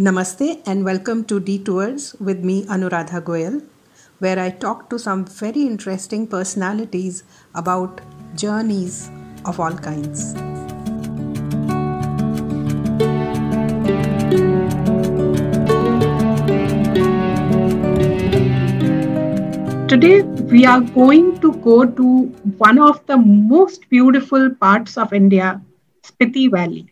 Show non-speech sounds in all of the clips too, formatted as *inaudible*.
Namaste and welcome to Detours with me, Anuradha Goyal, where I talk to some very interesting personalities about journeys of all kinds. Today, we are going to go to one of the most beautiful parts of India, Spiti Valley.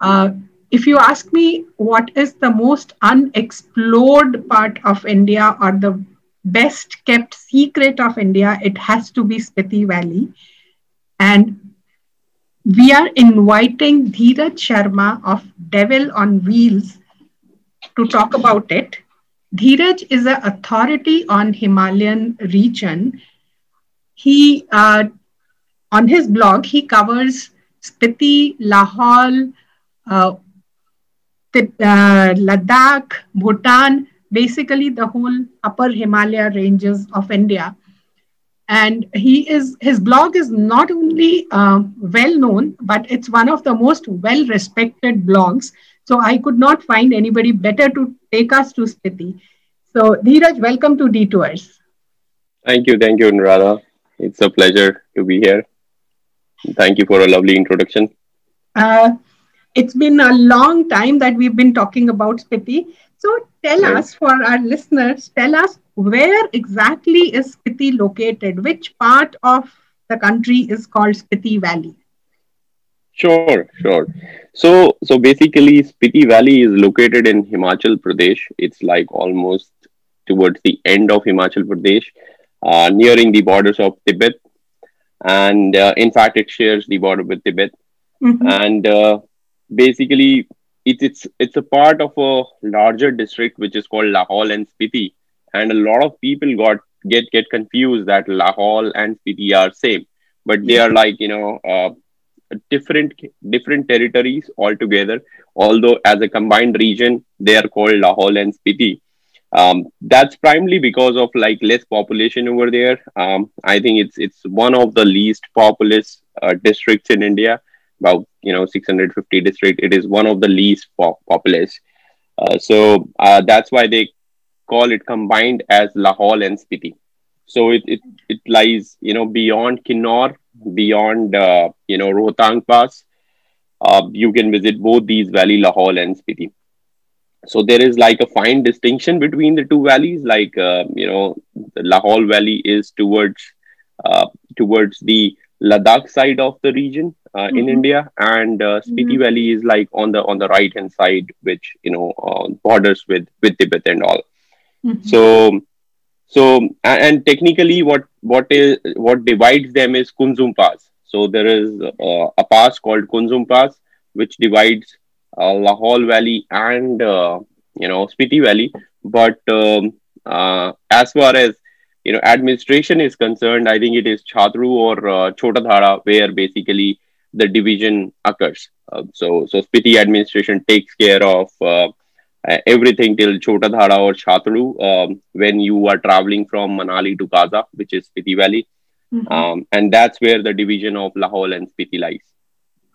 Uh, if you ask me what is the most unexplored part of India or the best kept secret of India, it has to be Spiti Valley. And we are inviting Dheeraj Sharma of Devil on Wheels to talk about it. Dheeraj is an authority on Himalayan region. He, uh, on his blog, he covers Spiti, Lahaul, uh, uh, Ladakh, Bhutan, basically the whole upper Himalaya ranges of India. And he is his blog is not only uh, well known, but it's one of the most well respected blogs. So I could not find anybody better to take us to Spiti. So Dheeraj, welcome to Detours. Thank you, thank you, Narada. It's a pleasure to be here. Thank you for a lovely introduction. Uh, it's been a long time that we've been talking about Spiti. So tell us, for our listeners, tell us where exactly is Spiti located? Which part of the country is called Spiti Valley? Sure, sure. So, so basically, Spiti Valley is located in Himachal Pradesh. It's like almost towards the end of Himachal Pradesh, uh, nearing the borders of Tibet, and uh, in fact, it shares the border with Tibet. Mm-hmm. And uh, basically it's it's it's a part of a larger district which is called Lahaul and Spiti, and a lot of people got get get confused that Lahaul and Spiti are same, but they are like you know uh, different different territories altogether. Although as a combined region, they are called Lahaul and Spiti. Um, that's primarily because of like less population over there. Um, I think it's it's one of the least populous uh, districts in India about you know 650 district it is one of the least populous. Uh, so uh, that's why they call it combined as Lahaul and Spiti. So it, it, it lies you know beyond Kinnaur beyond uh, you know Rohtang Pass. Uh, you can visit both these valley Lahaul and Spiti. So there is like a fine distinction between the two valleys like uh, you know the Lahaul valley is towards uh, towards the Ladakh side of the region uh, mm-hmm. in India, and uh, Spiti mm-hmm. Valley is like on the on the right hand side, which you know uh, borders with with Tibet and all. Mm-hmm. So, so and technically, what what is what divides them is Kunzum Pass. So there is uh, a pass called Kunzum Pass, which divides uh, Lahaul Valley and uh, you know Spiti Valley. But um, uh, as far as you know administration is concerned, I think it is Chhatru or uh, Chota where basically the division occurs. Uh, so, so Spiti administration takes care of uh, everything till Chota Dhara or Chhatru um, when you are traveling from Manali to Kaza, which is Spiti Valley. Mm-hmm. Um, and that's where the division of Lahaul and Spiti lies.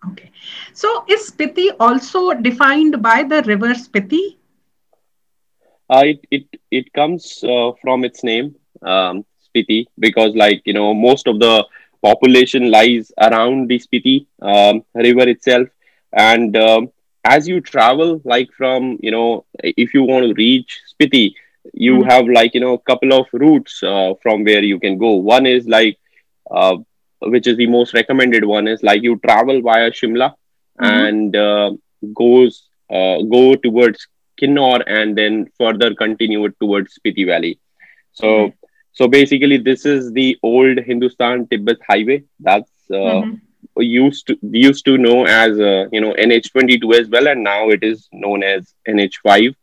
Okay. So is Spiti also defined by the river Spiti? Uh, it, it, it comes uh, from its name, um, Spiti, because like, you know, most of the population lies around the Spiti um, river itself. And um, as you travel, like from, you know, if you want to reach Spiti, you mm-hmm. have like, you know, a couple of routes uh, from where you can go. One is like, uh, which is the most recommended one is like you travel via Shimla mm-hmm. and uh, goes uh, go towards Kinnaur and then further continue towards Spiti Valley. So mm-hmm. So basically, this is the old Hindustan Tibet highway that's uh, mm-hmm. used to used to know as uh, you know NH22 as well, and now it is known as NH5.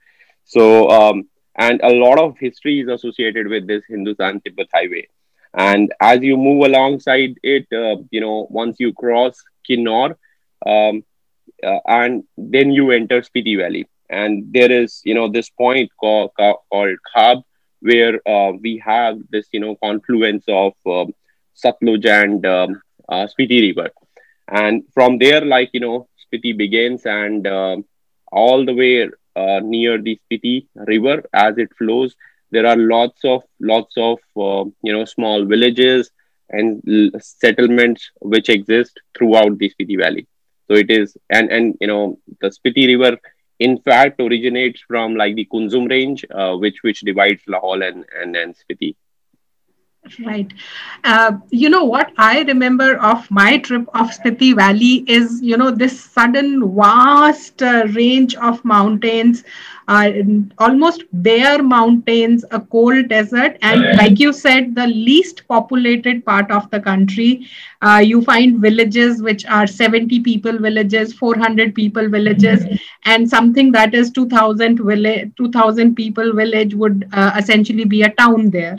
So um, and a lot of history is associated with this Hindustan Tibet highway. And as you move alongside it, uh, you know, once you cross Kinnaur, um, uh, and then you enter Spiti Valley, and there is you know this point called, called Khab, where uh, we have this, you know, confluence of um, Satluj and um, uh, Spiti River. And from there, like, you know, Spiti begins and uh, all the way uh, near the Spiti River as it flows. There are lots of lots of uh, you know small villages and l- settlements which exist throughout the Spiti Valley. So it is and and you know the Spiti River in fact originates from like the Kunzum range, uh, which which divides Lahaul and and, and Spiti. Right. Uh, you know what I remember of my trip of Spiti Valley is, you know, this sudden vast uh, range of mountains, uh, almost bare mountains, a cold desert, and like you said, the least populated part of the country. Uh, you find villages which are 70 people villages, 400 people villages, and something that is 2000 village, 2000 people village would uh, essentially be a town there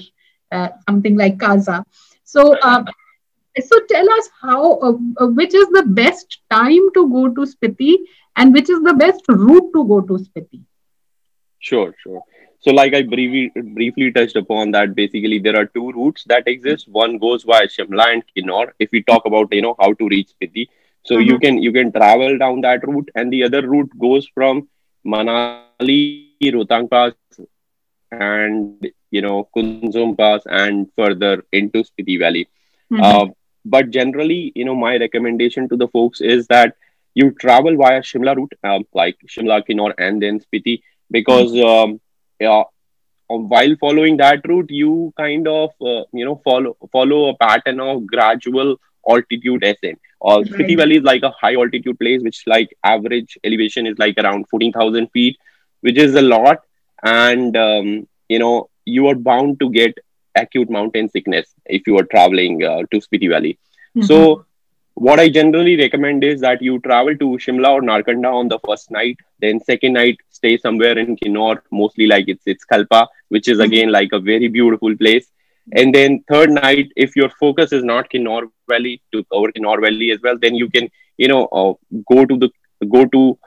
something like Kaza. So, uh, so tell us how, uh, uh, which is the best time to go to Spiti and which is the best route to go to Spiti? Sure, sure. So, like I briefly briefly touched upon that, basically there are two routes that exist. One goes via Shimla and Kinnaur. If we talk about you know how to reach Spiti, so mm-hmm. you can you can travel down that route, and the other route goes from Manali, Rohtang Pass, and you know Kunzum Pass and further into Spiti Valley. Mm-hmm. Uh, but generally, you know, my recommendation to the folks is that you travel via Shimla route, um, like Shimla, Kinnaur, and then Spiti, because mm-hmm. um, yeah, um, while following that route, you kind of uh, you know follow follow a pattern of gradual altitude ascent. Uh, right. Spiti Valley is like a high altitude place, which like average elevation is like around fourteen thousand feet, which is a lot. And um, you know you are bound to get acute mountain sickness if you are traveling uh, to Spiti Valley. Mm-hmm. So, what I generally recommend is that you travel to Shimla or Narkanda on the first night. Then second night, stay somewhere in Kinnaur, mostly like it's it's Kalpa, which is mm-hmm. again like a very beautiful place. And then third night, if your focus is not Kinnaur Valley to cover Kinnaur Valley as well, then you can you know uh, go to the go to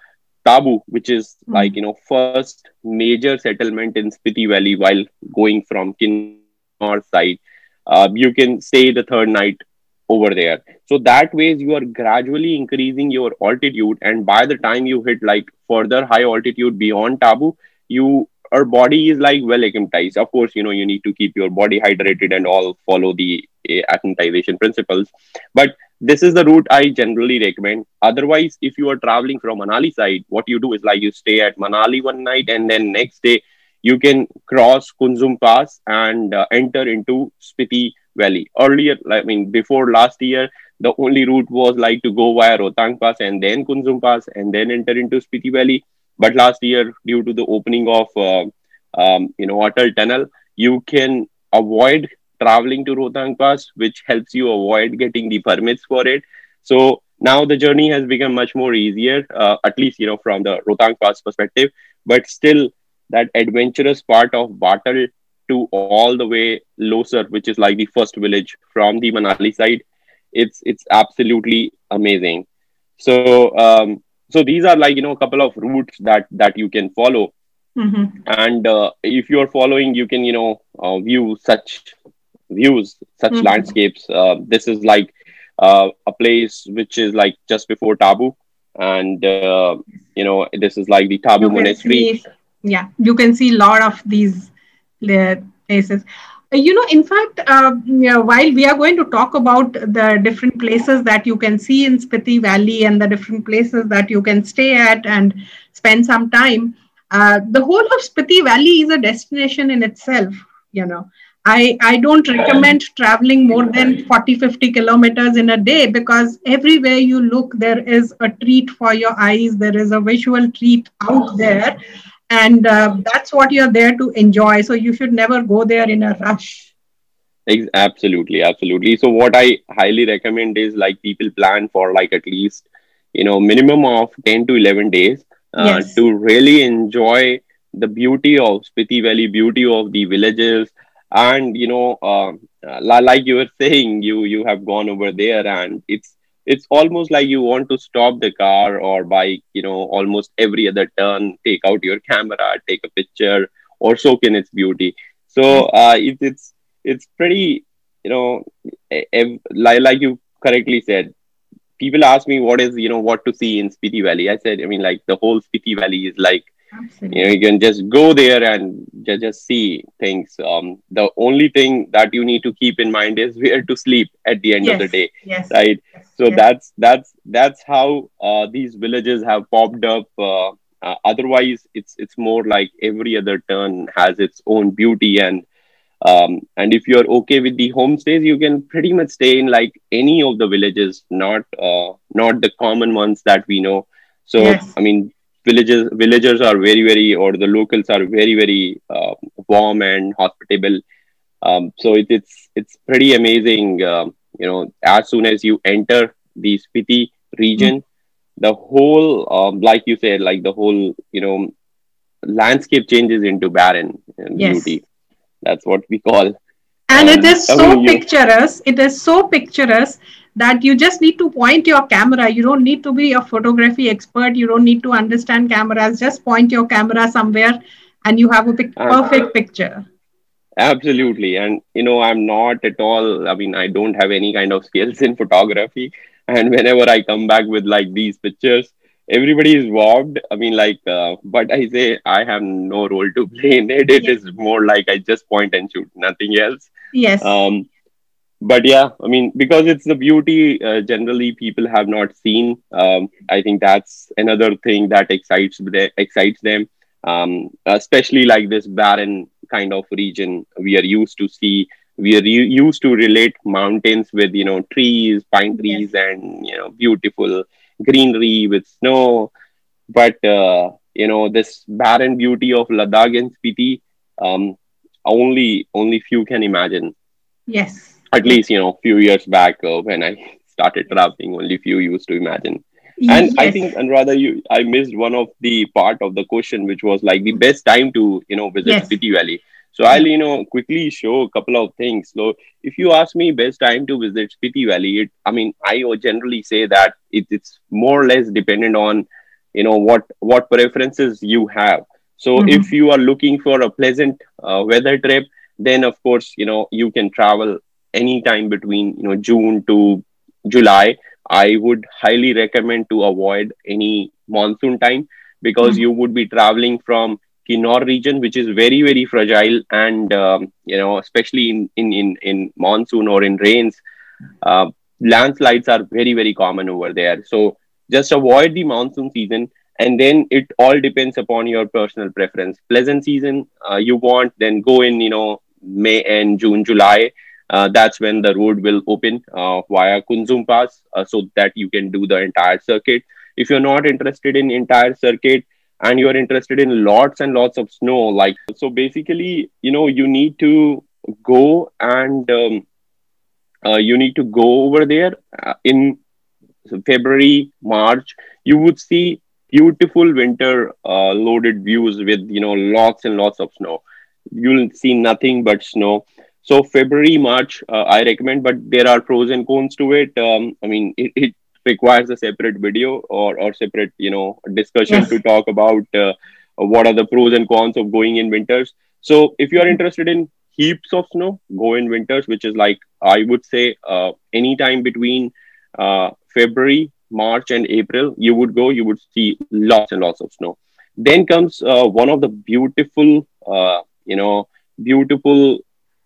Tabo, which is mm-hmm. like you know first major settlement in Spiti Valley while going from Kinnaur side. Uh, you can stay the third night over there. So that way you are gradually increasing your altitude, and by the time you hit like further high altitude beyond Tabo, you our body is like well acclimatized. Of course, you know you need to keep your body hydrated and all follow the uh, acclimatization principles, but this is the route I generally recommend. Otherwise, if you are traveling from Manali side, what you do is like you stay at Manali one night and then next day you can cross Kunzum Pass and uh, enter into Spiti Valley. Earlier, I mean, before last year, the only route was like to go via Rohtang Pass and then Kunzum Pass and then enter into Spiti Valley. But last year, due to the opening of uh, um, you know Atal Tunnel, you can avoid traveling to Rohtang Pass, which helps you avoid getting the permits for it. So now the journey has become much more easier, uh, at least you know from the Rohtang Pass perspective. But still, that adventurous part of Batal to all the way Losar, which is like the first village from the Manali side, it's it's absolutely amazing. So um, so these are like you know a couple of routes that that you can follow. Mm-hmm. And uh, if you are following, you can you know uh, view such views, such mm-hmm. landscapes. Uh, this is like uh, a place which is like just before Tabo, and uh, you know this is like the Tabo Monastery. See, yeah, you can see a lot of these places. Uh, you know, in fact, uh, yeah, while we are going to talk about the different places that you can see in Spiti Valley and the different places that you can stay at and spend some time, uh, the whole of Spiti Valley is a destination in itself. You know, I, I don't recommend traveling more than 40, 50 kilometers in a day because everywhere you look, there is a treat for your eyes. There is a visual treat out there. And uh, that's what you're there to enjoy. So you should never go there in a rush. Absolutely, absolutely. So what I highly recommend is like people plan for like at least, you know, minimum of 10 to 11 days uh, yes. to really enjoy the beauty of Spiti Valley, beauty of the villages, and you know uh, like you were saying you you have gone over there and it's it's almost like you want to stop the car or bike you know almost every other turn take out your camera take a picture or soak in its beauty so uh, it, it's it's pretty you know ev- like, like you correctly said people ask me what is you know what to see in Spiti Valley. I said, I mean, like the whole Spiti Valley is like Absolutely. you know you can just go there and just, just see things um, the only thing that you need to keep in mind is where to sleep at the end of the day Yes. right Yes. so yes. that's that's that's how uh, these villages have popped up uh, uh, otherwise it's it's more like every other turn has its own beauty and um, and if you're okay with the homestays you can pretty much stay in like any of the villages not uh, not the common ones that we know so Yes. i mean villages villagers are very very or the locals are very very uh, warm and hospitable um, so it, it's it's pretty amazing um, you know as soon as you enter the spiti Mm. region the whole um, like you said like the whole you know landscape changes into barren and Yes. beauty that's what we call And it is I so mean, picturesque. It is so picturesque that you just need to point your camera. You don't need to be a photography expert. You don't need to understand cameras. Just point your camera somewhere and you have a pic- um, perfect picture. absolutely and you know i'm not at all i mean i don't have any kind of skills in photography and whenever i come back with like these pictures everybody is warped i mean like uh, but i say i have no role to play in it it Yes. is more like i just point and shoot nothing else Yes. um but yeah i mean because it's the beauty uh, generally people have not seen um, i think that's another thing that excites them excites them um, especially like this barren kind of region we are used to see we are u- used to relate mountains with you know trees pine Yes. trees and you know beautiful greenery with snow but uh, you know this barren beauty of ladakh and spiti um, only only few can imagine Yes. At least you know few years back uh, when i started traveling only few used to imagine. And i think and rather you i missed one of the part of the question which was like the best time to you know visit Yes. spiti valley. So i'll you know quickly show a couple of things. So if you ask me best time to visit spiti valley it i mean i generally say that it, it's more or less dependent on you know what what preferences you have. So Mhm. if you are looking for a pleasant uh, weather trip then of course you know you can travel anytime between you know june to july i would highly recommend to avoid any monsoon time because Mhm. you would be traveling from Kinnaur region which is very very fragile and um, you know especially in, in in in monsoon or in rains uh, landslides are very very common over there so just avoid the monsoon season and then it all depends upon your personal preference pleasant season uh, you want then go in you know may and june july that's when the road will open uh, via kunzum pass uh, so that you can do the entire circuit if you're not interested in entire circuit and you're interested in lots and lots of snow like so basically you know you need to go and um, uh, you need to go over there uh, in February, March, you would see beautiful winter uh, loaded views with you know lots and lots of snow. You'll see nothing but snow. So February, March, uh, I recommend, but there are pros and cons to it. Um, I mean, it, it requires a separate video or or separate you know discussion Yes. to talk about uh, what are the pros and cons of going in winters. So if you are interested in heaps of snow, go in winters, which is like I would say uh, anytime between uh, February, March, and April, you would go, you would see lots and lots of snow. Then comes uh, one of the beautiful, uh, you know, beautiful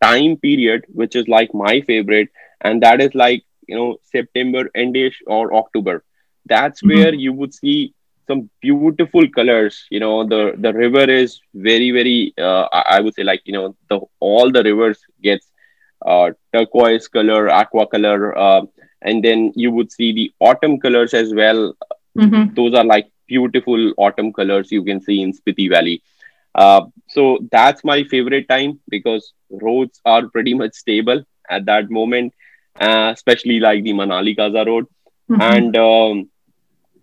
time period, which is like my favorite, and that is like, you know, September endish or October. That's where Mhm. you would see some beautiful colors. You know, the the river is very, very. Uh, I I would say like you know the all the rivers gets uh, turquoise color, aqua color, uh, and then you would see the autumn colors as well. Mhm. Those are like beautiful autumn colors you can see in Spiti Valley. Uh, so that's my favorite time because roads are pretty much stable at that moment, uh, especially like the Manali Kaza road. Mhm. And um,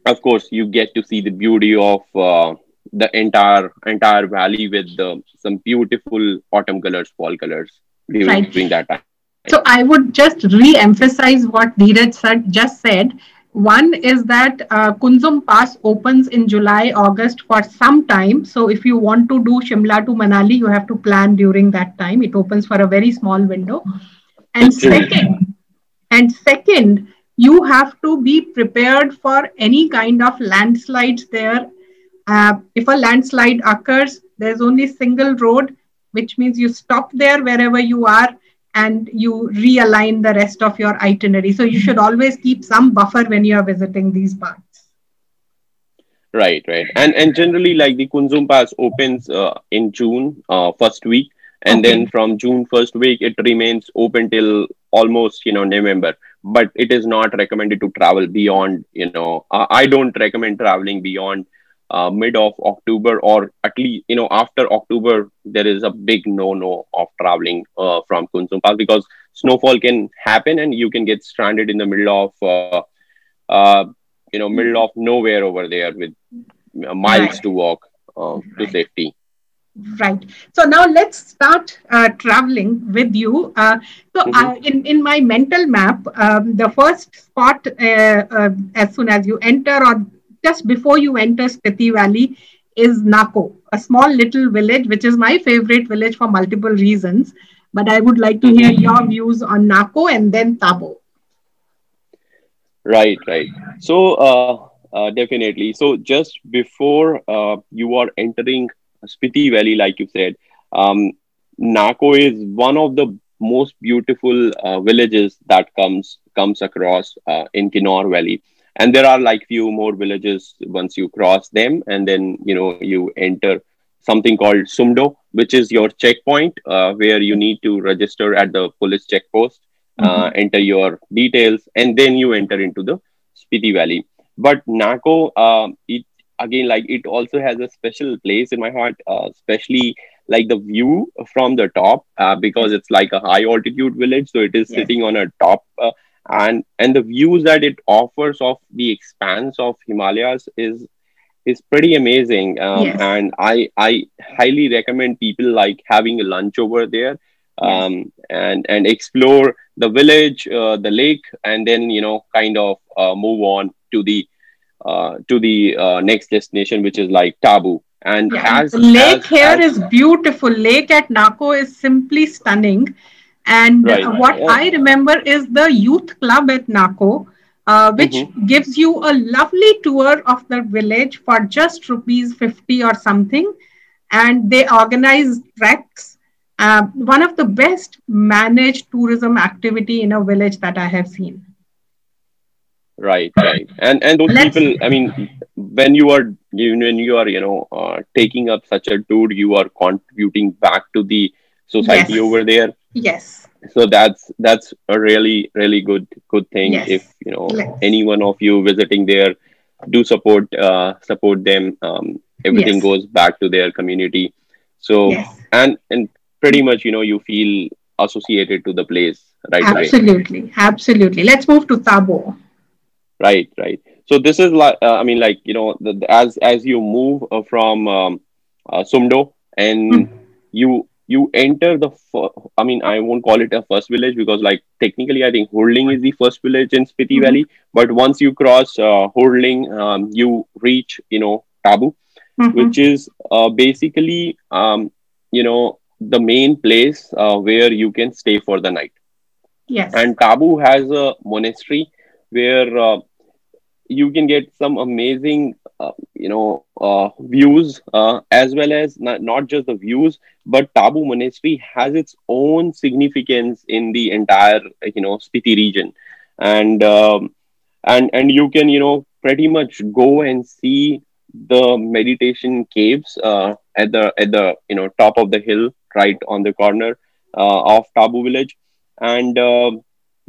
of course, you get to see the beauty of uh, the entire entire valley with the, some beautiful autumn colors, fall colors during Right. that time. So I would just re-emphasize what Dheeraj said, just said. One is that uh, Kunzum Pass opens in July, August for some time. So if you want to do Shimla to Manali, you have to plan during that time. It opens for a very small window. And second, and second, you have to be prepared for any kind of landslides there Uh, if a landslide occurs, there's only single road, which means you stop there wherever you are and you realign the rest of your itinerary. So you should always keep some buffer when you are visiting these parts. Right, right, and and generally, like the Kunzum Pass opens uh, in June, uh, first week, and okay. then from June first week it remains open till almost you know November. But it is not recommended to travel beyond you know. I don't recommend traveling beyond uh, mid of October or at least you know after October there is a big no no of traveling uh, from Kunzum Pass because snowfall can happen and you can get stranded in the middle of uh, uh you know middle of nowhere over there with uh, miles right. to walk uh, to safety right so now let's start uh, traveling with you uh, so mm-hmm. uh, in, in my mental map um, the first spot uh, uh, as soon as you enter or just before you enter spiti valley is nako a small little village which is my favorite village for multiple reasons but i would like to hear your views on nako and then tabo right right so uh, definitely. So just before uh, you are entering Spiti Valley, like you said, um, Nako is one of the most beautiful uh, villages that comes comes across uh, in Kinnaur Valley. And there are like few more villages once you cross them, and then you know you enter something called Sumdo, which is your checkpoint uh, where you need to register at the police checkpost, uh, mm-hmm. enter your details, and then you enter into the Spiti Valley but Nako, uh, it again like it also has a special place in my heart, uh, especially like the view from the top uh, because it's like a high altitude village, so it is yes. sitting on a top. And and the views that it offers of the expanse of Himalayas is is pretty amazing. Um, yes. And I I highly recommend people like having a lunch over there um, yes. and and explore the village, uh, the lake, and then you know kind of uh, move on to the uh, to the uh, next destination, which is like Tabo. And yeah, as the lake as, here as, is beautiful. Lake at Nako is simply stunning. And right, what yeah. I remember is the youth club at Nako, uh, which mm-hmm. gives you a lovely tour of the village for just rupees 50 or something. And they organize treks. Uh, one of the best managed tourism activity in a village that I have seen. Right, right, and and those Let's... people. I mean, when you are when you are you know uh, taking up such a tour, you are contributing back to the society yes. over there. Yes. So that's that's a really really good good thing. Yes. If you know Let's... any one of you visiting there, do support uh, support them. Um, everything yes. goes back to their community. So yes. and and pretty much you know you feel associated to the place right absolutely away. absolutely let's move to tabo right right so this is like uh, i mean like you know the, the, as as you move uh, from um, uh, sumdo and mm. you you enter the fir- i mean i won't call it a first village because like technically i think Hordling is the first village in spiti mm-hmm. valley but once you cross uh, Hordling, um, you reach you know tabo mm-hmm. which is uh, basically um, you know the main place uh, where you can stay for the night yes and tabo has a monastery where uh, you can get some amazing uh, you know uh, views uh, as well as not, not just the views but tabo monastery has its own significance in the entire you know spiti region. And um, and and you can you know pretty much go and see the meditation caves uh, at the at the you know top of the hill right on the corner uh, of tabo village. And uh,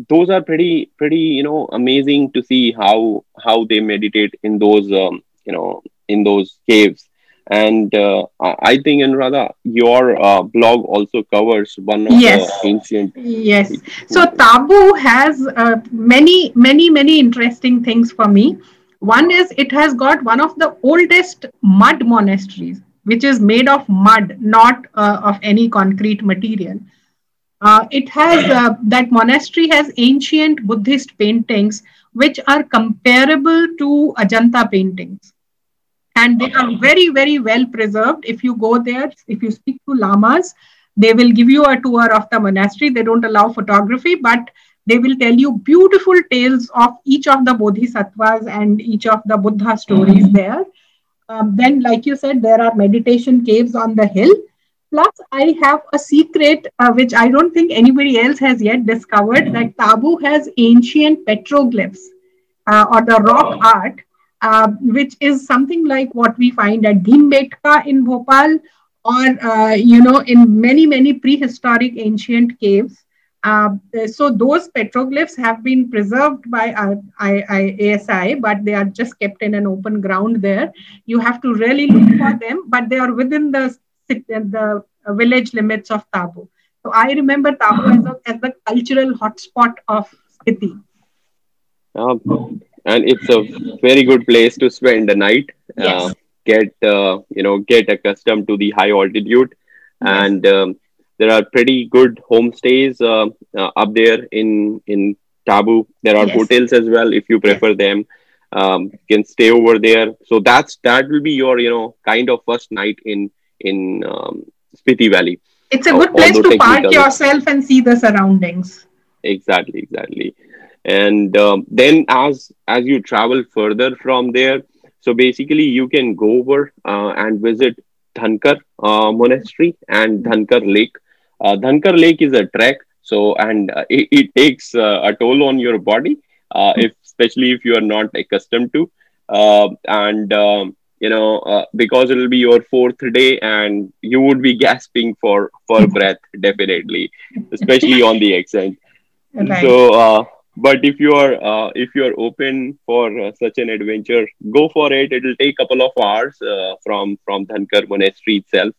those are pretty pretty you know amazing to see how how they meditate in those um, you know in those caves. And uh, i think anuradha your uh, blog also covers one of yes. the ancient yes. so tabo has uh, many many many interesting things for me. One is it has got one of the oldest mud monasteries which is made of mud not uh, of any concrete material uh, it has uh, that monastery has ancient Buddhist paintings which are comparable to Ajanta paintings. And they are very, very well preserved. If you go there, if you speak to lamas, they will give you a tour of the monastery. They don't allow photography, but they will tell you beautiful tales of each of the bodhisattvas and each of the Buddha stories mm-hmm. there. Um, then, like you said, there are meditation caves on the hill. Plus, I have a secret uh, which I don't think anybody else has yet discovered that Tabo has ancient petroglyphs uh, or the rock art, uh, which is something like what we find at Bhimbetka in Bhopal or, uh, you know, in many, many prehistoric ancient caves. Uh, so those petroglyphs have been preserved by uh, I, I, ASI, but they are just kept in an open ground there. You have to really look for them, but they are within the the village limits of Tabo. So I remember Tabo as, a, as the cultural hotspot of Spiti. Um, and it's a very good place to spend the night. Uh, yes. Uh, get uh, you know get accustomed to the high altitude, yes. and um, there are pretty good homestays uh, uh, up there in in Tabo. There are yes. hotels as well if you prefer them. Um, you can stay over there. So that's that will be your you know kind of first night in in um, Spiti Valley. It's a good place to park yourself and see the surroundings. Exactly, exactly. And um, then as as you travel further from there, so basically you can go over uh, and visit Dhankar uh, Monastery and Dhankar Lake. Uh, Dhankar Lake is a trek, so and uh, it, it, takes uh, a toll on your body, uh, if especially if you are not accustomed to, uh, and um, you know uh, because it will be your fourth day, and you would be *laughs* gasping for for breath definitely, especially on the accent. *laughs* Right. So, but if you are uh, if you are open for such an adventure, go for it. It will take a couple of hours from from Dhankar Monastery itself.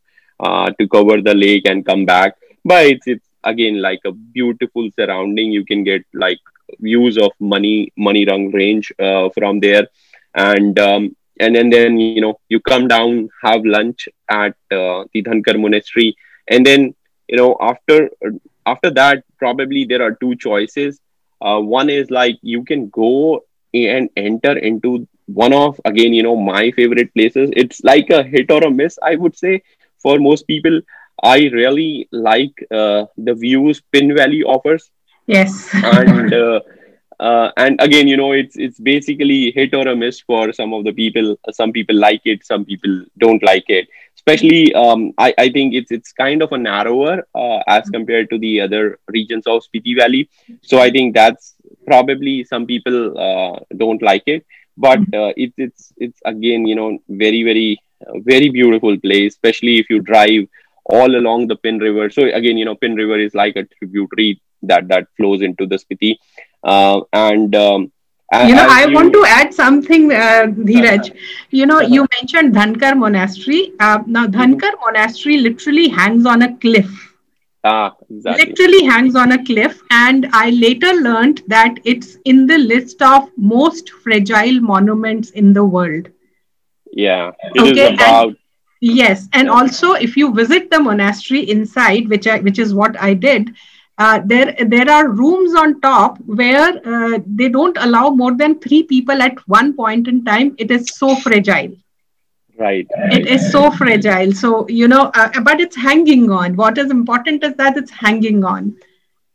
uh, to cover the lake and come back but it's it's again like a beautiful surrounding you can get like views of money Manirang range uh, from there and um, and, and then you know you come down have lunch at uh, the dhankar monastery and then you know after after that probably there are two choices uh, one is like you can go and enter into one of again you know my favorite places it's like a hit or a miss i would say for most people I really like uh, the views Pin Valley offers. Yes. and *laughs* uh, uh, and again, you know, it's it's basically hit or a miss for some of the people. Some people like it, some people don't like it. Especially, um, I, I think it's it's kind of a narrower uh, as compared to the other regions of Spiti Valley. So I think that's probably some people uh, don't like it, but uh, it's it's it's again, you know, very very very beautiful place, especially if you drive all along the Pin River. So again, you know, Pin River is like a tributary that that flows into the Spiti, uh, and um, you know, I you... want to add something, uh, Dheeraj. Uh-huh. You know, uh-huh. you mentioned Dhankar Monastery. Uh, now, Dhankar mm-hmm. Monastery literally hangs on a cliff. Ah, exactly. Literally hangs on a cliff. And I later learned that it's in the list of most fragile monuments in the world. Yeah, it okay, is about Yes, and also if you visit the monastery inside, which I, which is what I did, uh, there there are rooms on top where uh, they don't allow more than three people at one point in time. It is so fragile. Right. It is so fragile. So you know, uh, but it's hanging on. What is important is that it's hanging on.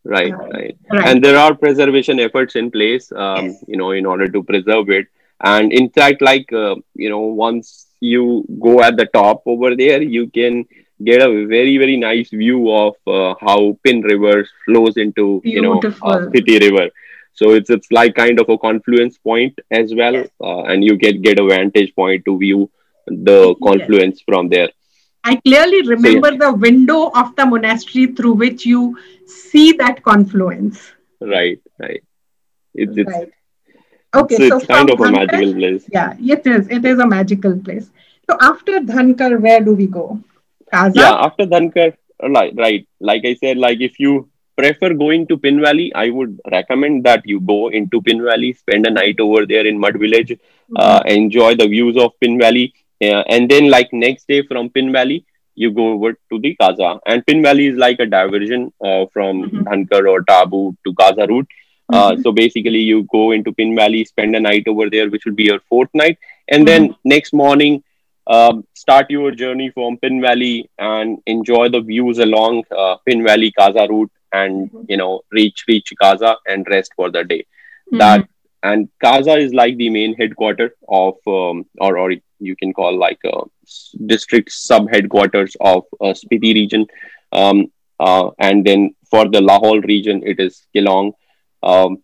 Right, right, right. And there are preservation efforts in place, um, yes. you know, in order to preserve it. And in fact, like uh, you know, once you go at the top over there, you can get a very very nice view of uh, how Pin River flows into Beautiful. you know uh, River. So it's it's like kind of a confluence point as well, yes. uh, and you get get a vantage point to view the confluence yes. from there. I clearly remember so, yeah. the window of the monastery through which you see that confluence. Right, right. It's, it's right. Okay, so, so it's kind of a magical place. Yeah, it is. It is a magical place. So after Dhankar, where do we go? Kaza? Yeah, after Dhankar, right, right. Like I said, like if you prefer going to Pin Valley, I would recommend that you go into Pin Valley, spend a night over there in Mudh Village, mm-hmm. uh, enjoy the views of Pin Valley, uh, and then like next day from Pin Valley, you go over to the Kaza. And Pin Valley is like a diversion uh, from mm-hmm. Dhankar or Tabo to Kaza route. Uh, mm-hmm. so basically, you go into Pin Valley, spend a night over there, which would be your fourth night, and then mm-hmm. next morning, um, start your journey from Pin Valley and enjoy the views along uh, Pin Valley Kaza route, and mm-hmm. you know reach reach Kaza and rest for the day. Mm-hmm. That and Kaza is like the main headquarter of, um, or or you can call like a district sub headquarters of uh, Spiti region. Um, uh, and then for the Lahaul region, it is Keylong. Um,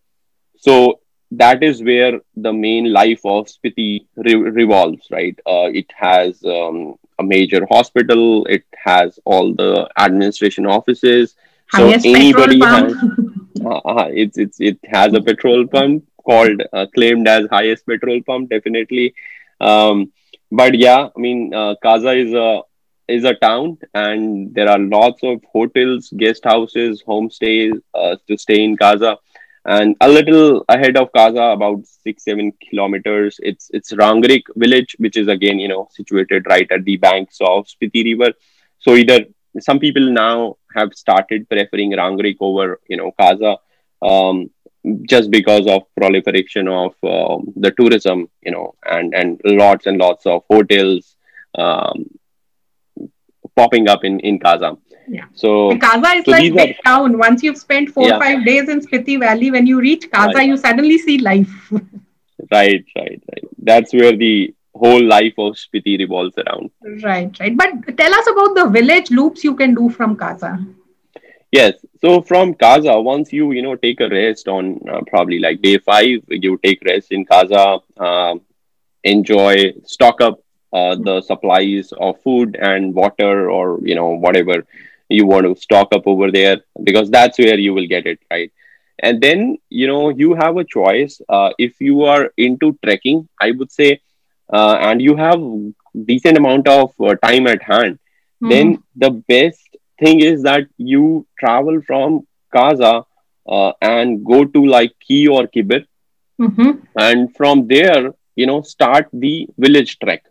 so that is where the main life of Spiti re- revolves, right? Uh, it has um, a major hospital. It has all the administration offices. Highest so anybody has, *laughs* uh, uh, it's, it's, it has a petrol pump called, uh, claimed as highest petrol pump, definitely. Um, but yeah, I mean, uh, Kaza is a is a town, and there are lots of hotels, guest houses, homestays uh, to stay in Kaza. And a little ahead of Kaza, about six seven kilometers, it's it's Rangrik village, which is again you know situated right at the banks of Spiti River. So either some people now have started preferring Rangrik over you know Kaza. Um, just because of proliferation of uh, the tourism, you know, and and lots and lots of hotels um, popping up in in Kaza. Yeah. So Kaza is so like big are, town. Once you've spent four yeah. five days in Spiti Valley, when you reach Kaza, right. you suddenly see life. right, right, right. That's where the whole life of Spiti revolves around. Right, right. But tell us about the village loops you can do from Kaza. Yes. So from Kaza, once you you know take a rest on uh, probably like day five, you take rest in Kaza, uh, enjoy, stock up uh, the supplies of food and water or you know whatever you want to stock up over there because that's where you will get it right. And then you know you have a choice. Uh, if you are into trekking, I would say, uh, and you have decent amount of uh, time at hand, mm. then the best thing is that you travel from Kaza uh, and go to like key or Kibber. Mm-hmm. And from there, you know, start the village trek.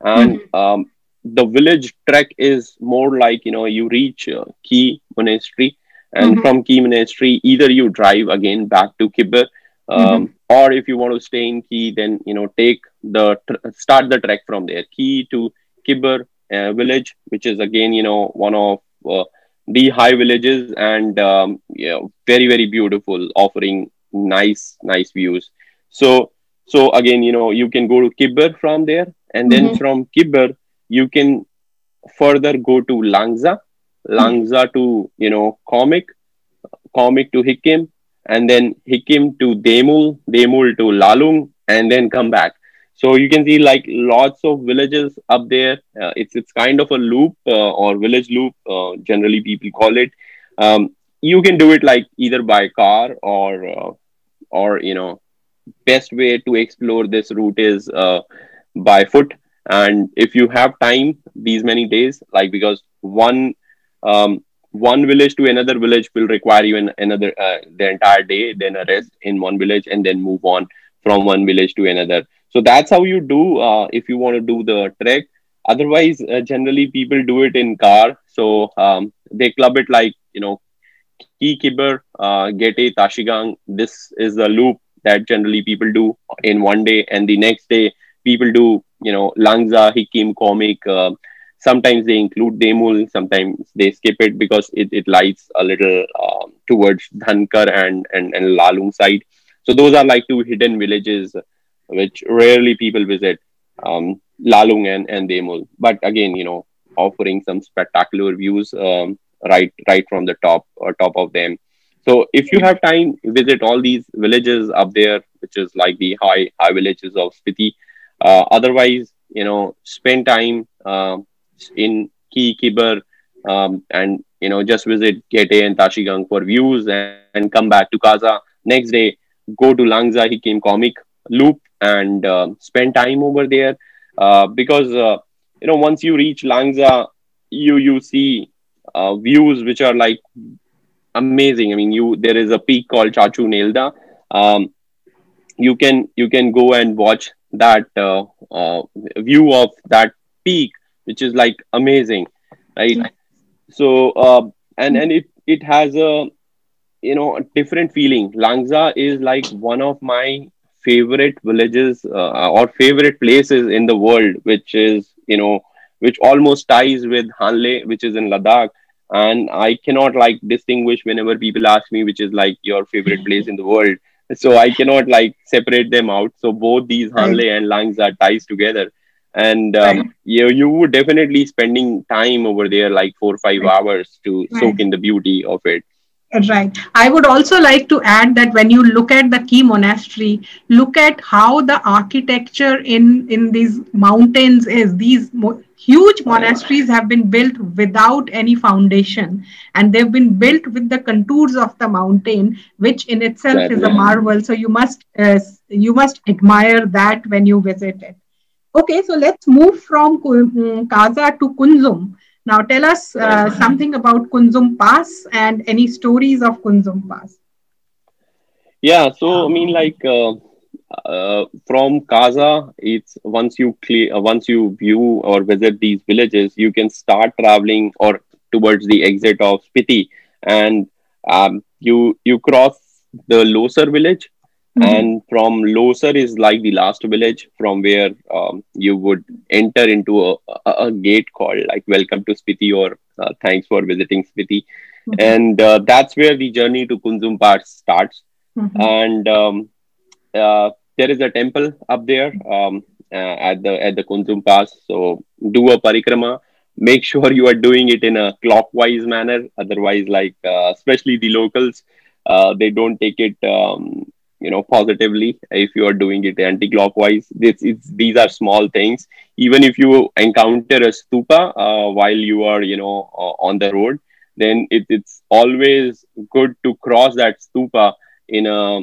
And mm-hmm. um, the village trek is more like, you know, you reach uh, Ki Monastery. And mm-hmm. from Key Monastery, either you drive again back to Kibber. Um, mm-hmm. or if you want to stay in Key, then you know take the tr- start the trek from there. Key to Kibber uh, village, which is again you know one of uh, the high villages and um, yeah, very very beautiful, offering nice nice views. So so again, you know, you can go to Kibber from there, and then mm-hmm. from Kibber you can further go to Langza, Langza to you know Komik, Komik to Hikim, and then Hikim to Demul, Demul to Lalung, and then come back. So you can see like lots of villages up there. Uh, it's it's kind of a loop uh, or village loop uh, generally people call it. Um, you can do it like either by car or uh, or you know best way to explore this route is uh, by foot and if you have time these many days like because one um, one village to another village will require you in another uh, the entire day then a rest in one village and then move on from one village to another. So that's how you do uh, if you want to do the trek. Otherwise uh, generally people do it in car. So um, they club it like you know ki kibber uh, gete tashigang. This is the loop that generally people do in one day and the next day people do you know langza hikim komik uh, sometimes they include demul sometimes they skip it because it, it lies a little um, towards dhankar and, and and lalung side so those are like two hidden villages which rarely people visit, um, Lalung and, and Demul. But again, you know, offering some spectacular views um, right right from the top or top of them. So if you have time, visit all these villages up there, which is like the high high villages of Spiti. Uh, otherwise, you know, spend time uh, in Ki Kibber um, and you know just visit Gete and Tashigang for views and, and come back to Kaza. Next day, go to Langza Hikim Komik loop and uh, spend time over there uh, because uh, you know once you reach Langza, you you see uh, views which are like amazing. I mean, you there is a peak called Chachu Nelda. Um, you can you can go and watch that uh, uh, view of that peak, which is like amazing, right? So and and it it has a you know a different feeling. Langza is like one of my favorite villages uh, or favorite places in the world, which is, you know, which almost ties with Hanle, which is in Ladakh. And I cannot like distinguish whenever people ask me which is like your favorite *laughs* place in the world. So I cannot like separate them out. So both these Right. Hanle and Langza ties together, and Right. um, you you would definitely spending time over there like four or five Right. hours to Right. soak in the beauty of it. Right. I would also like to add that when you look at the key monastery, look at how the architecture in in these mountains is. These mo- huge monasteries have been built without any foundation, and they've been built with the contours of the mountain, which in itself is a marvel. So you must uh, you must admire that when you visit it. Okay, so let's move from mm, Kaza to Kunzum. Now, tell us uh, something about Kunzum Pass and any stories of Kunzum Pass. Yeah. So I mean, like uh, uh, from Kaza, it's once you clear, uh, once you view or visit these villages, you can start traveling or towards the exit of Spiti, and um, you you cross the Losar village, Mhm. and from Losar is like the last village from where um, you would enter into a, a, a gate called like Welcome to Spiti or uh, Thanks for visiting Spiti, Mhm. and uh, that's where the journey to Kunzum Pass starts Mhm. and um, uh, there is a temple up there um, uh, at the at the Kunzum Pass. So do a parikrama. Make sure you are doing it in a clockwise manner. Otherwise, like uh, especially the locals, uh, they don't take it um, you know positively if you are doing it anti-clockwise. This it's these are small things. Even if you encounter a stupa uh, while you are you know uh, on the road, then it, it's always good to cross that stupa in a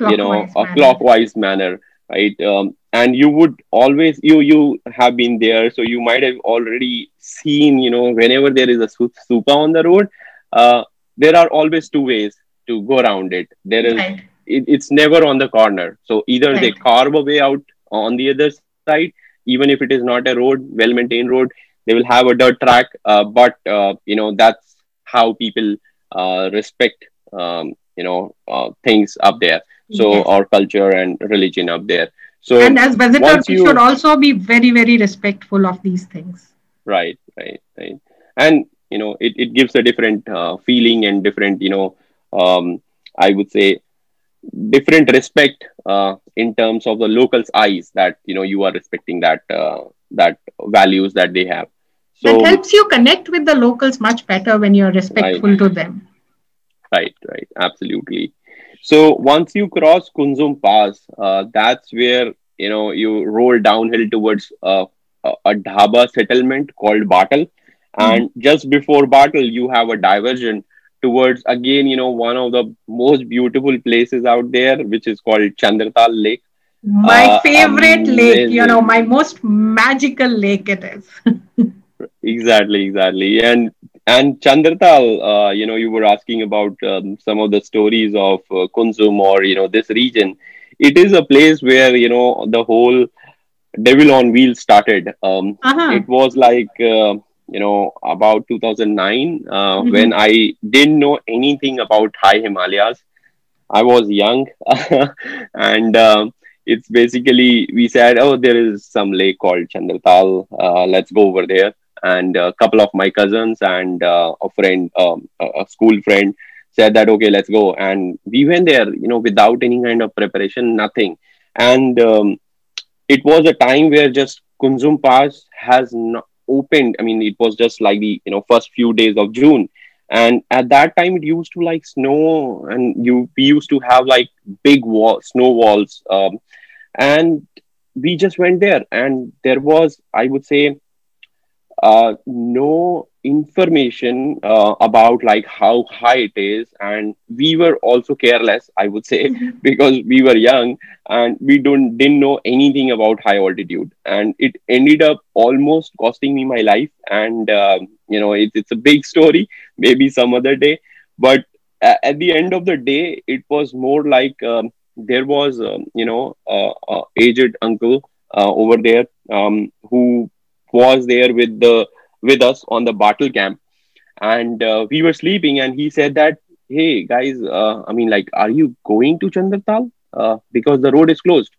you know a manner. clockwise manner right um, and you would always you you have been there so you might have already seen you know whenever there is a stupa on the road uh, there are always two ways to go around it there is Right. It, it's never on the corner. So either they carve a way out on the other side even if it is not a road well maintained road they will have a dirt track uh, but uh, you know that's how people uh, respect um, you know uh, things up there. So Yes. our culture and religion up there. So And as visitors, you- should also be very, very respectful of these things. right right right. And you know it, it gives a different uh, feeling and different you know um, i would say different respect uh, in terms of the locals eyes that you know you are respecting that uh, that values that they have. So that helps you connect with the locals much better when you're respectful to them. Right, right, absolutely. So once you cross Kunzum Pass, uh, that's where you know you roll downhill towards uh, a, a dhaba settlement called Batal, and just before Batal, you have a diversion towards again you know one of the most beautiful places out there, which is called Chandratal Lake. My Uh, favorite lake, you know, my most magical lake it is. *laughs* Exactly, exactly, and and Chandratal, uh, you know, you were asking about um, some of the stories of uh, Kunzum or you know this region. It is a place where you know the whole Devil on Wheels started. Um, Uh-huh. it was like uh, you know about 2009 uh, Mhm. when I didn't know anything about high Himalayas. I was young, *laughs* and um, it's basically we said, oh, there is some lake called Chandratal. Uh, let's go over there. And a couple of my cousins and uh, a friend, um, a a school friend, said that okay, let's go. And we went there, you know, without any kind of preparation, nothing. And um, it was a time where just Kunzum Pass has not opened. I mean, it was just like the you know first few days of June, and at that time it used to like snow, and you we used to have like big wall snow walls, um, and we just went there, and there was I would say uh, no information uh, about like how high it is and we were also careless i would say *laughs* *laughs* because we were young and we don't didn't know anything about high altitude. And it ended up almost costing me my life and um, you know it, it's a big *laughs* story maybe some other day. But at the end of the day it was more like um, there was um, you know a, a aged uncle uh, over there um, who was there with the with us on the batal camp and uh, we were sleeping and he said that hey guys uh, i mean like are you going to chandratal uh, because the road is closed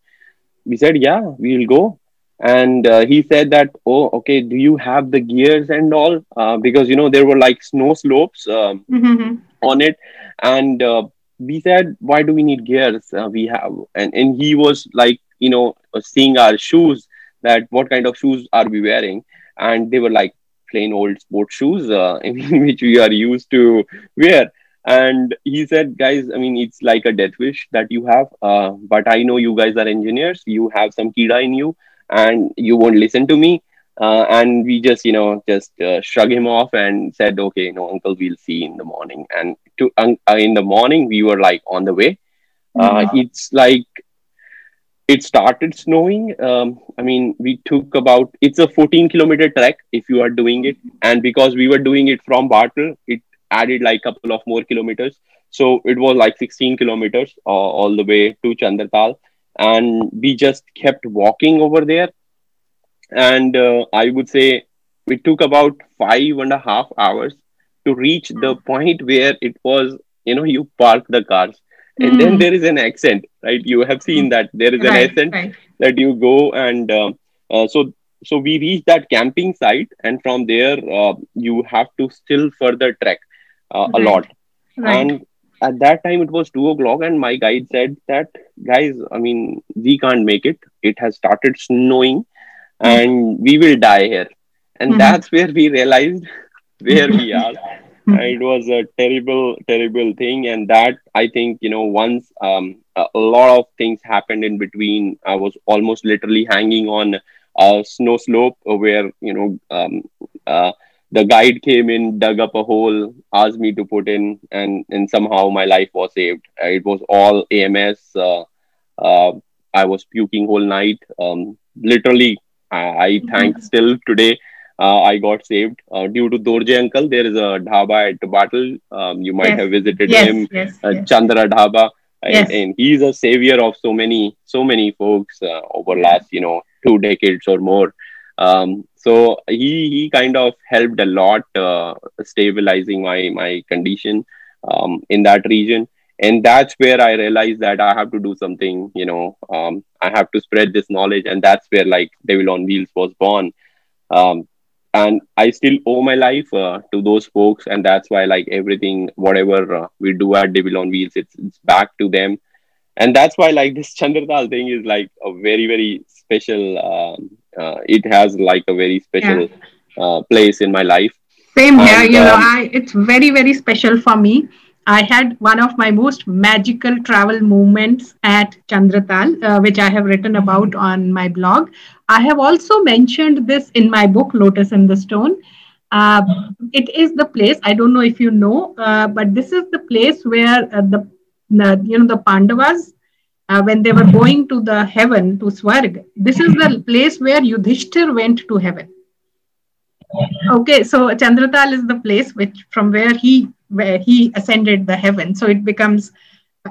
we said yeah we'll go and uh, he said that oh okay do you have the gears and all uh, because you know there were like snow slopes um, Mhm. on it and uh, we said, why do we need gears? Uh, we have, and, and he was like, you know, seeing our shoes that what kind of shoes are we wearing? And they were like plain old sports shoes, uh, *laughs* which we are used to wear. And he said, guys, I mean, it's like a death wish that you have. Uh, but I know you guys are engineers. You have some kida in you and you won't listen to me uh, and we just you know just uh, shrug him off and said okay know uncle we'll see in the morning and to uh, in the morning we were like on the way mm-hmm. it's like it started snowing. Um, i mean we took about it's a 14 kilometer trek if you are doing it. And because we were doing it from batal it added like a couple of more kilometers. So it was like 16 kilometers uh, all the way to chandratal. And we just kept walking over there. And uh, i would say it took about five and a half hours to reach the point where it was you know you park the cars and mm. then hmm. there is an accent right you have seen that there is an right, accent right. that you go and uh, uh, so so we reached that camping site and from there uh, you have to still further trek uh, right. a lot and at that time it was two o'clock and my guide said that guys i mean we can't make it it has started snowing and we will die here and mm-hmm. that's *laughs* where we realized where we are it was a terrible terrible thing. And that i think you know once um, a lot of things happened in between i was almost literally hanging on a snow slope where you know um, uh, the guide came in dug up a hole asked me to put in and and somehow my life was saved. Uh, it was all ams uh, uh, i was puking whole night. Um, literally I, I thank mm-hmm. still today I got saved uh, due to Dorje uncle. There is a dhaba at Batal. Um, you might yes. have visited yes, him, yes, uh, Chandra Dhaba, and, and, he's a savior of so many, so many folks uh, over last you know two decades or more. Um, so he he kind of helped a lot uh, stabilizing my my condition um, in that region and that's where i realized that i have to do something you know um, i have to spread this knowledge and that's where like devil on wheels was born um, and i still owe my life uh, to those folks. And that's why like everything whatever uh, we do at devil on wheels it's, it's back to them. And that's why like *laughs* this chandratal thing is like a very very special um, uh, it has like a very special yeah. Uh, place in my life. Same here and, you know um, i it's very very special for me I had one of my most magical travel moments at Chandratal, uh, which I have written about on my blog. I have also mentioned this in my book, Lotus in the Stone. Uh, it is the place, I don't know if you know, uh, but this is the place where uh, the, the, you know, the Pandavas, uh, when they were going to the heaven, to Swarg, this is the place where Yudhishthir went to heaven. Okay, so Chandratal is the place which from where he where he ascended the heaven. So it becomes,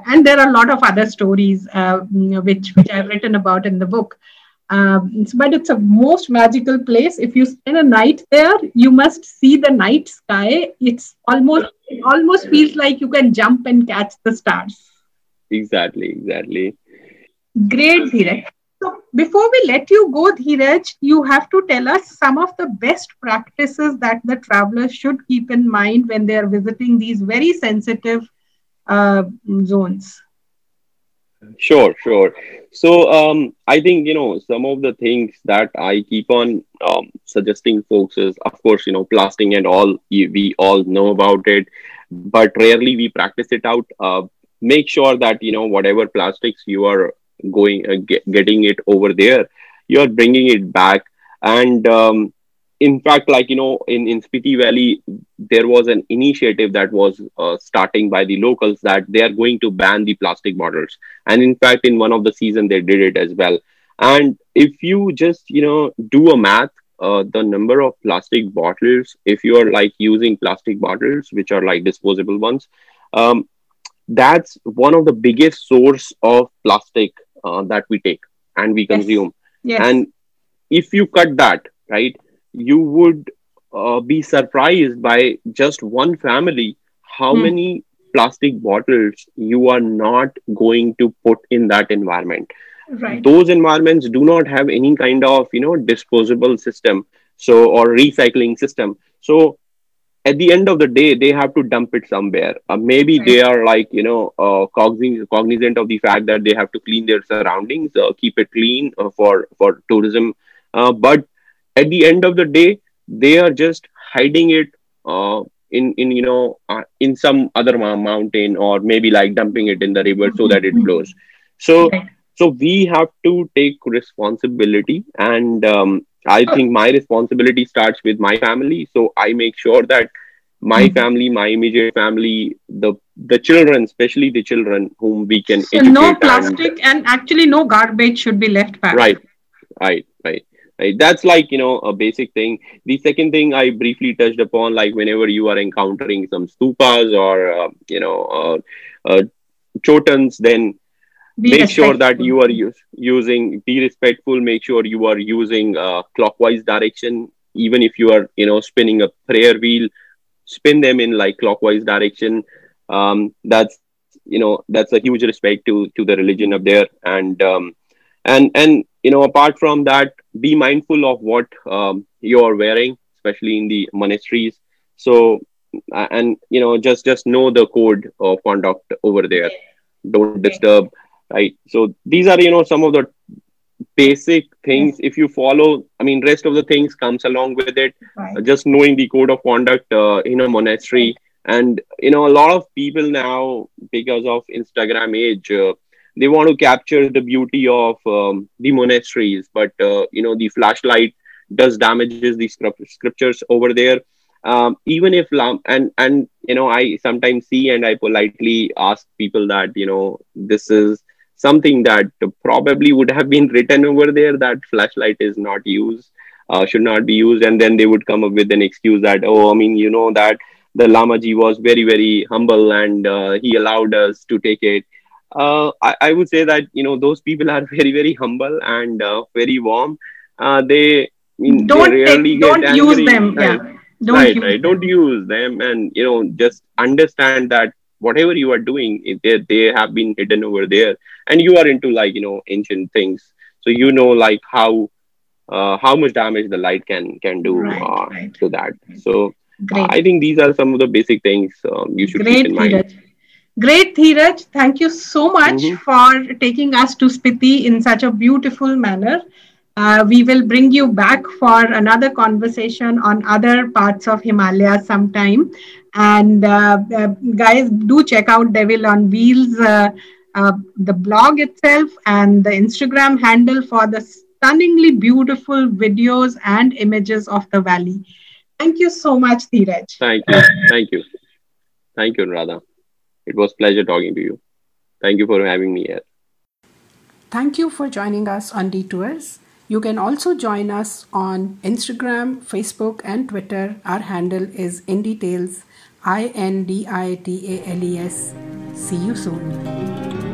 and there are a lot of other stories uh, which which I've written about in the book. Um, but it's a most magical place. If you spend a night there, you must see the night sky. It's almost it almost feels like you can jump and catch the stars. Exactly, exactly. Great, Dheeraj. So before we let you go, Dheeraj, you have to tell us some of the best practices that the travelers should keep in mind when they are visiting these very sensitive uh, zones. Sure, sure. So um, I think you know some of the things that I keep on um, suggesting folks is, of course, you know, plastic and all. We all know about it, but rarely we practice it out. Uh, make sure that you know whatever plastics you are going uh, get, getting it over there you are bringing it back. And um, in fact like you know in, in spiti valley there was an initiative that was uh, starting by the locals that they are going to ban the plastic bottles. And in fact in one of the season they did it as well. And if you just you know do a math uh, the number of plastic bottles if you are like using plastic bottles which are like disposable ones um, that's one of the biggest source of plastic uh, that we take and we consume. Yes. and if you cut that right you would uh, be surprised by just one family how hmm. many plastic bottles you are not going to put in that environment. Right. Those environments do not have any kind of you know disposable system so or recycling system. So at the end of the day they have to dump it somewhere. Uh, maybe right. they are like you know uh, cognizant, cognizant of the fact that they have to clean their surroundings uh, keep it clean uh, for for tourism. Uh, but at the end of the day they are just hiding it uh, in in you know in some other mountain or maybe like dumping it in the river so that it flows. So so we have to take responsibility and um, I think my responsibility starts with my family. So I make sure that my mm-hmm. family, my immediate family, the the children, especially the children whom we can so no plastic and, and, actually no garbage should be left back. Right, right, right. Right. That's like you know a basic thing. The second thing I briefly touched upon, like whenever you are encountering some stupas or uh, you know uh, uh, chortens, then be make sure that you are use, using be respectful make sure you are using uh, clockwise direction. Even if you are you know spinning a prayer wheel spin them in like clockwise direction. Um, that's you know that's a huge respect to to the religion up there. And um, and and you know apart from that be mindful of what um, you are wearing especially in the monasteries. So and you know just just know the code of conduct over there. Don't disturb right? So these are you know some of the basic things. If you follow i mean rest of the things comes along with it. Right. just knowing the code of conduct uh, in a monastery. And you know a lot of people now because of instagram age uh, they want to capture the beauty of um, the monasteries. But uh, you know the flashlight does damages the scriptures over there. Um, even if and and you know i sometimes see and i politely ask people that you know this is something that probably would have been written over there that flashlight is not used uh, should not be used and then they would come up with an excuse that oh i mean you know that the lamaji was very very humble and uh, he allowed us to take it uh, I, I, would say that you know those people are *laughs* very very humble and uh, very warm uh, they I mean, don't they take, don't use them right? yeah don't right, use right. Them. don't use them and you know just understand that whatever you are doing they, they have been hidden over there and you are into like you know ancient things so you know like how uh, how much damage the light can can do right, uh, right. to that so uh, i think these are some of the basic things um, you should Great, keep in mind Dheeraj. Great, Dheeraj. Thank you so much mm-hmm. for taking us to Spiti in such a beautiful manner. Uh, we will bring you back for another conversation on other parts of Himalaya sometime. And uh, uh, guys, do check out Devil on Wheels, uh, uh, the blog itself, and the Instagram handle for the stunningly beautiful videos and images of the valley. Thank you so much, Dheeraj. Thank you. Thank you. Thank you, Radha. It was pleasure talking to you. Thank you for having me here. Thank you for joining us on Detours. You can also join us on Instagram, Facebook, and Twitter. Our handle is IndiTales, I N D I T A L E S. See you soon.